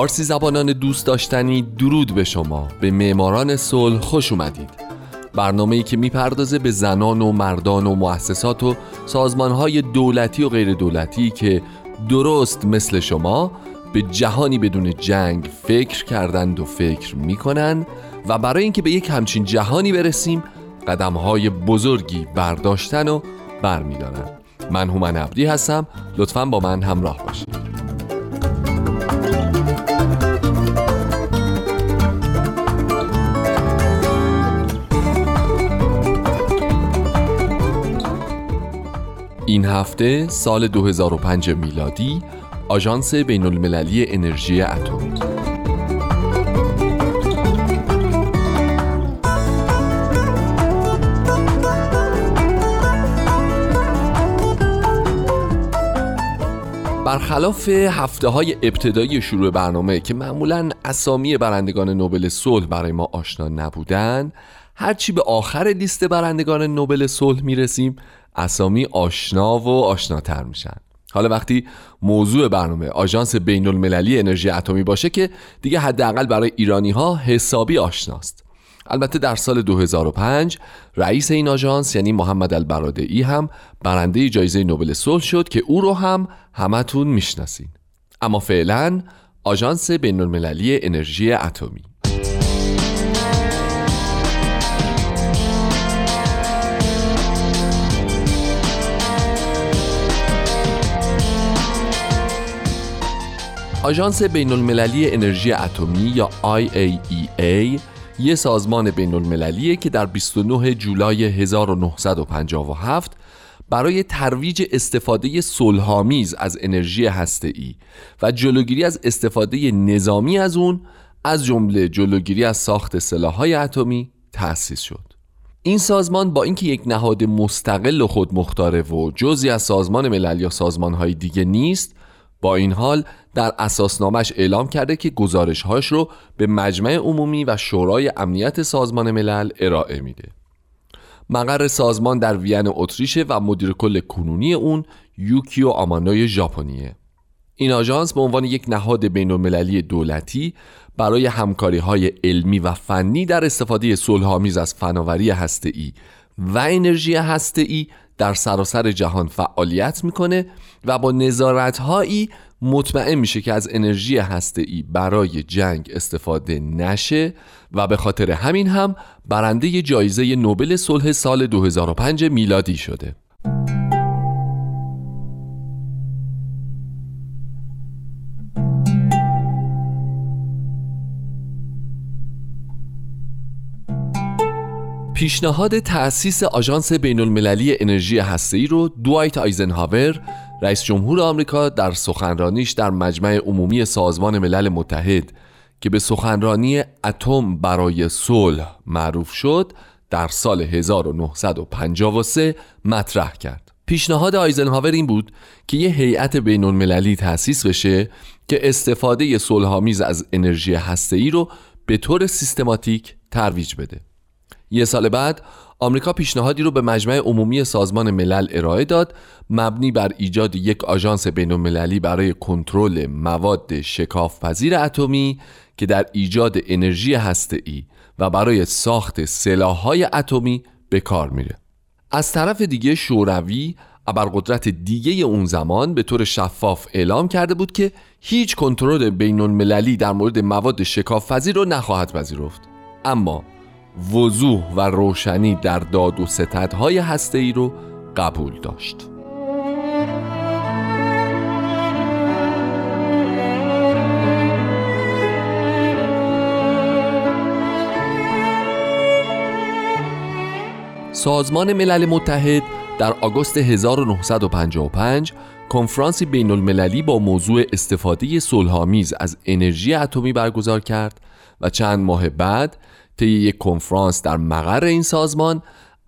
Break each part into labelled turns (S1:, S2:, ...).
S1: فارسی زبانان دوست داشتنی درود به شما. به معماران صلح خوش اومدید. برنامه ای که می‌پردازه به زنان و مردان و مؤسسات و سازمان های دولتی و غیر دولتی که درست مثل شما به جهانی بدون جنگ فکر کردند و فکر می‌کنن و برای اینکه به یک همچین جهانی برسیم قدم های بزرگی برداشتن و برمیدارن. من هومن عبدی هستم. لطفا با من همراه باشید. این هفته سال 2005 میلادی آژانس بین المللی انرژی اتمی برخلاف هفته های ابتدایی شروع برنامه که معمولا اسامی برندگان نوبل صلح برای ما آشنا نبودن هرچی به آخر لیست برندگان نوبل صلح می‌رسیم اسامی آشنا و آشناتر میشن. حالا وقتی موضوع برنامه آژانس بین المللی انرژی اتمی باشه که دیگه حداقل برای ایرانی ها حسابی آشناست. البته در سال 2005 رئیس این آژانس یعنی محمد البرادعی هم برنده جایزه نوبل صلح شد که او رو هم همتون می‌شناسین. اما فعلا آژانس بین المللی انرژی اتمی. آژانس بین المللی انرژی اتمی یا IAEA یه سازمان بین المللیه که در 29 جولای 1957 برای ترویج استفاده صلحآمیز از انرژی هسته‌ای و جلوگیری از استفاده نظامی از اون از جمله جلوگیری از ساخت سلاح‌های اتمی تأسیس شد. این سازمان با اینکه یک نهاد مستقل و خودمختاره و جزی از سازمان ملل یا سازمان‌های دیگه نیست با این حال در اساسنامش اعلام کرده که گزارشهاش رو به مجمع عمومی و شورای امنیت سازمان ملل ارائه میده. مقر سازمان در وین اتریشه و مدیر کل کنونی اون یوکیو آمانوی ژاپنیه. این آژانس به عنوان یک نهاد بین المللی دولتی برای همکاری های علمی و فنی در استفاده صلحآمیز از فناوری هسته‌ای و انرژی هسته‌ای در سراسر جهان فعالیت می‌کنه و با نظارت هایی مطمئن میشه که از انرژی هسته‌ای برای جنگ استفاده نشه و به خاطر همین هم برنده جایزه نوبل صلح سال 2005 میلادی شده. پیشنهاد تأسیس آژانس بین المللی انرژی هسته‌ای رو دوایت آیزنهاور رئیس جمهور آمریکا در سخنرانیش در مجمع عمومی سازمان ملل متحد که به سخنرانی اتم برای صلح معروف شد در سال 1953 مطرح کرد. پیشنهاد آیزنهاور این بود که یه هیئت بین المللی تأسیس بشه که استفاده صلحآمیز از انرژی هسته‌ای رو به طور سیستماتیک ترویج بده. یه سال بعد آمریکا پیشنهادی رو به مجمع عمومی سازمان ملل ارائه داد مبنی بر ایجاد یک آژانس بین‌المللی برای کنترل مواد شکافپذیر اتمی که در ایجاد انرژی هسته‌ای و برای ساخت سلاح‌های اتمی به کار میره. از طرف دیگه شوروی ابرقدرت دیگه اون زمان به طور شفاف اعلام کرده بود که هیچ کنترل بین‌المللی در مورد مواد شکافپذیر رو نخواهد پذیرفت. اما وضوح و روشنی در داد و ستدهای هسته رو قبول داشت. سازمان ملل متحد در آگوست 1955 کنفرانسی بین المللی با موضوع استفاده صلحآمیز از انرژی اتمی برگزار کرد و چند ماه بعد طی یک کنفرانس در مقر این سازمان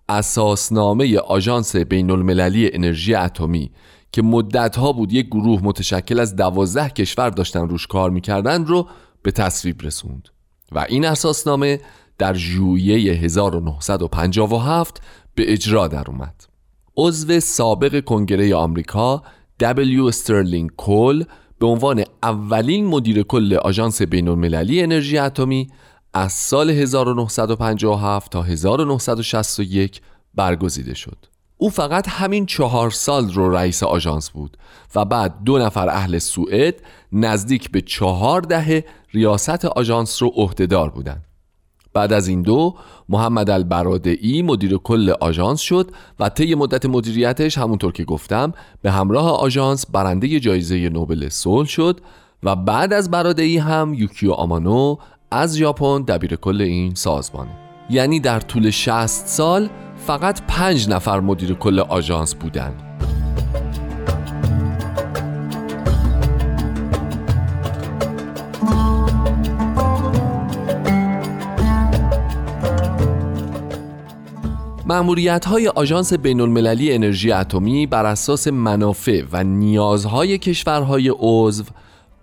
S1: اساسنامه آژانس بین المللی انرژی اتمی که مدتها بود یک گروه متشکل از دوازده کشور داشتن روش کار می‌کردن رو به تصویب رسوند و این اساسنامه در ژوئیه 1957 به اجرا در اومد عضو سابق کنگره آمریکا W. استرلینگ کول به عنوان اولین مدیر کل آژانس بین المللی انرژی اتمی از سال 1957 تا 1961 برگزیده شد او فقط همین چهار سال رو رئیس آژانس بود و بعد دو نفر اهل سوئد نزدیک به چهار دهه ریاست آژانس رو عهدهدار بودند. بعد از این دو محمد البرادعی مدیر کل آژانس شد و طی مدت مدیریتش همونطور که گفتم به همراه آژانس برنده جایزه نوبل صلح شد و بعد از برادعی هم یوکیو آمانو از ژاپن دبیر کل این سازمانه یعنی در طول 60 سال فقط پنج نفر مدیر کل آژانس بودند. معمولیت های آژانس بین المللی انرژی اتمی بر اساس منافع و نیازهای کشورهای عضو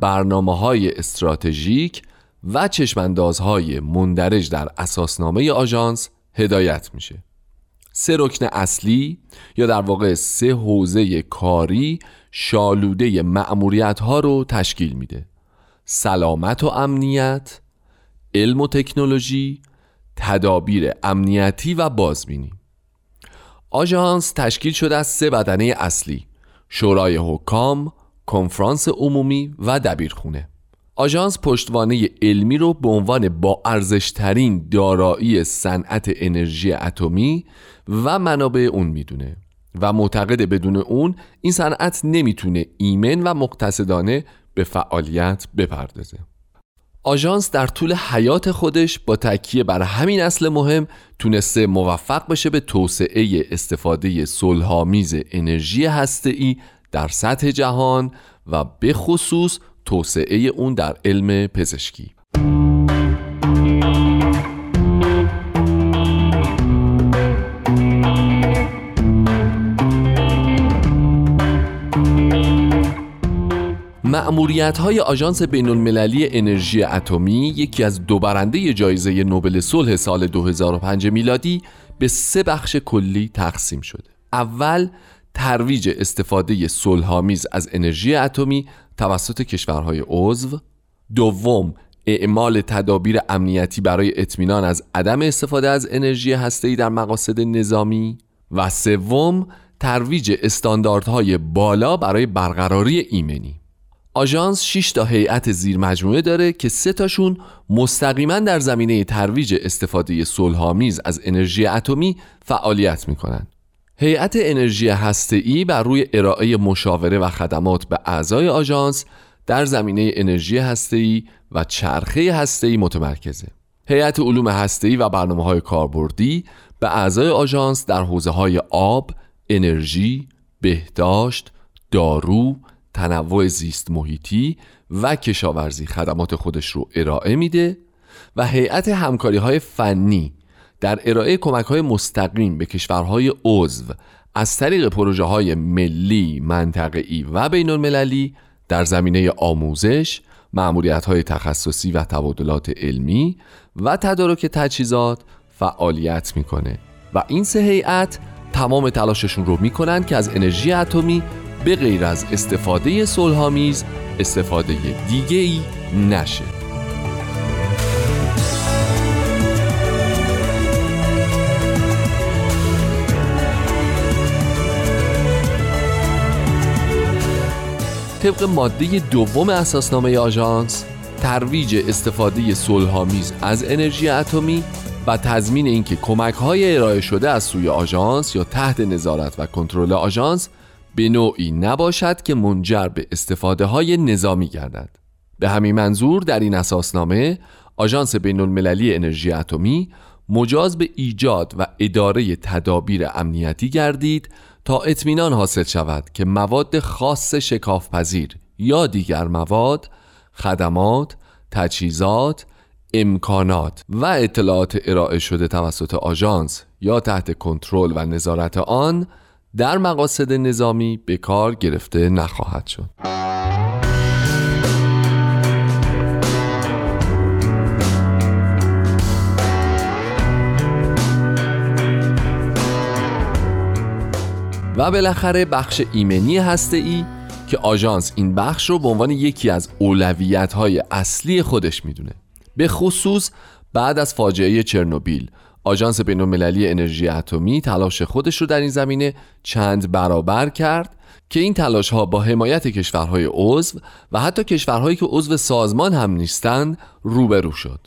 S1: برنامه های استراتژیک و چشماندازهای مندرج در اساسنامه آژانس هدایت میشه. سه رکن اصلی یا در واقع سه حوزه کاری شالوده معمولیت ها رو تشکیل میده. سلامت و امنیت علم و تکنولوژی تدابیر امنیتی و بازبینی. آژانس تشکیل شده از سه بدنه اصلی شورای حکام، کنفرانس عمومی و دبیرخونه. آژانس پشتوانه علمی رو به عنوان با ارزشترین دارایی صنعت انرژی اتمی و منابع اون می‌دونه و معتقد بدون اون این صنعت نمی‌تونه ایمن و مقتصدانه به فعالیت بپردازه. آژانس در طول حیات خودش با تکیه بر همین اصل مهم تونسته موفق بشه به توسعه استفاده صلحآمیز انرژی هسته‌ای در سطح جهان و به خصوص توسعه اون در علم پزشکی معمولیت های آژانس بین المللی انرژی اتمی یکی از دو برنده جایزه نوبل صلح سال 2005 میلادی به سه بخش کلی تقسیم شده. اول ترویج استفاده صلحآمیز از انرژی اتمی توسط کشورهای عضو. دوم اعمال تدابیر امنیتی برای اطمینان از عدم استفاده از انرژی هسته‌ای در مقاصد نظامی. و سوم ترویج استانداردهای بالا برای برقراری ایمنی. آژانس 6 تا هیئت زیر مجموعه داره که سه تاشون مستقیما در زمینه ترویج استفاده صلحآمیز از انرژی اتمی فعالیت می‌کنن. هیئت انرژی هسته‌ای بر روی ارائه مشاوره و خدمات به اعضای آژانس در زمینه انرژی هسته‌ای و چرخه هسته‌ای متمرکزه. هیئت علوم هسته‌ای و برنامه‌های کاربردی به اعضای آژانس در حوزه‌های آب، انرژی، بهداشت، دارو، تنوع زیست محیطی و کشاورزی خدمات خودش رو ارائه میده و هیئت همکاری های فنی در ارائه کمک های مستقیم به کشورهای عضو از طریق پروژه های ملی، منطقه‌ای و بین المللی در زمینه آموزش، معمولیت های تخصصی و تبادلات علمی و تدارک تجهیزات فعالیت می‌کنه و این سه هیئت تمام تلاششون رو می‌کنن که از انرژی اتمی به غیر از استفاده صلحآمیز استفاده دیگه ای نشه. طبق ماده دوم اساسنامه آژانس ترویج استفاده صلحآمیز از انرژی اتمی و تضمین اینکه کمک های ارائه شده از سوی آژانس یا تحت نظارت و کنترل آژانس به نوعی نباشد که منجر به استفاده های نظامی گردد. به همین منظور در این اساسنامه آژانس بین المللی انرژی اتمی مجاز به ایجاد و اداره تدابیر امنیتی گردید تا اطمینان حاصل شود که مواد خاص شکافپذیر یا دیگر مواد خدمات تجهیزات امکانات و اطلاعات ارائه شده توسط آژانس یا تحت کنترل و نظارت آن در مقاصد نظامی به کار گرفته نخواهد شد. و بالاخره بخش ایمنی هسته ای که آژانس این بخش رو به عنوان یکی از اولویت های اصلی خودش می‌دونه. به خصوص بعد از فاجعه چرنوبیل آژانس بین‌المللی انرژی اتمی تلاش خودش رو در این زمینه چند برابر کرد که این تلاش ها با حمایت کشورهای عضو و حتی کشورهایی که عضو سازمان هم نیستند روبرو شد.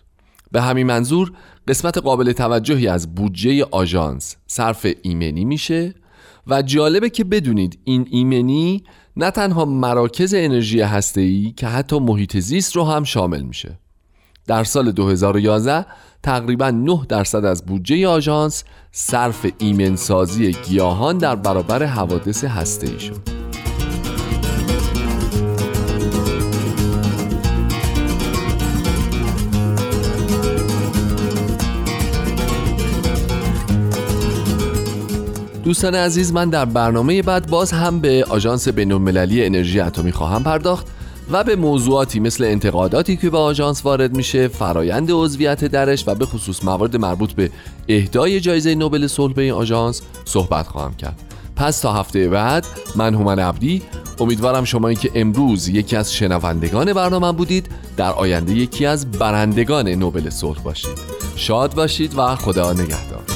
S1: به همین منظور قسمت قابل توجهی از بودجه آژانس صرف ایمنی میشه و جالبه که بدونید این ایمنی نه تنها مراکز انرژی هسته‌ای که حتی محیط زیست رو هم شامل میشه. در سال 2011 تقریبا 9 درصد از بودجه آژانس صرف ایمنسازی گیاهان در برابر حوادث هسته‌ای شد. دوستان عزیز من در برنامه بعد باز هم به آژانس بین‌المللی انرژی اتمی خواهم پرداخت و به موضوعاتی مثل انتقاداتی که به آژانس وارد میشه فرایند عضویت درش و به خصوص موارد مربوط به اهدای جایزه نوبل صلح به این آژانس صحبت خواهم کرد. پس تا هفته بعد من هومن عبدی امیدوارم شما که امروز یکی از شنوندگان برنامه بودید در آینده یکی از برندگان نوبل صلح باشید. شاد باشید و خدا نگهدار.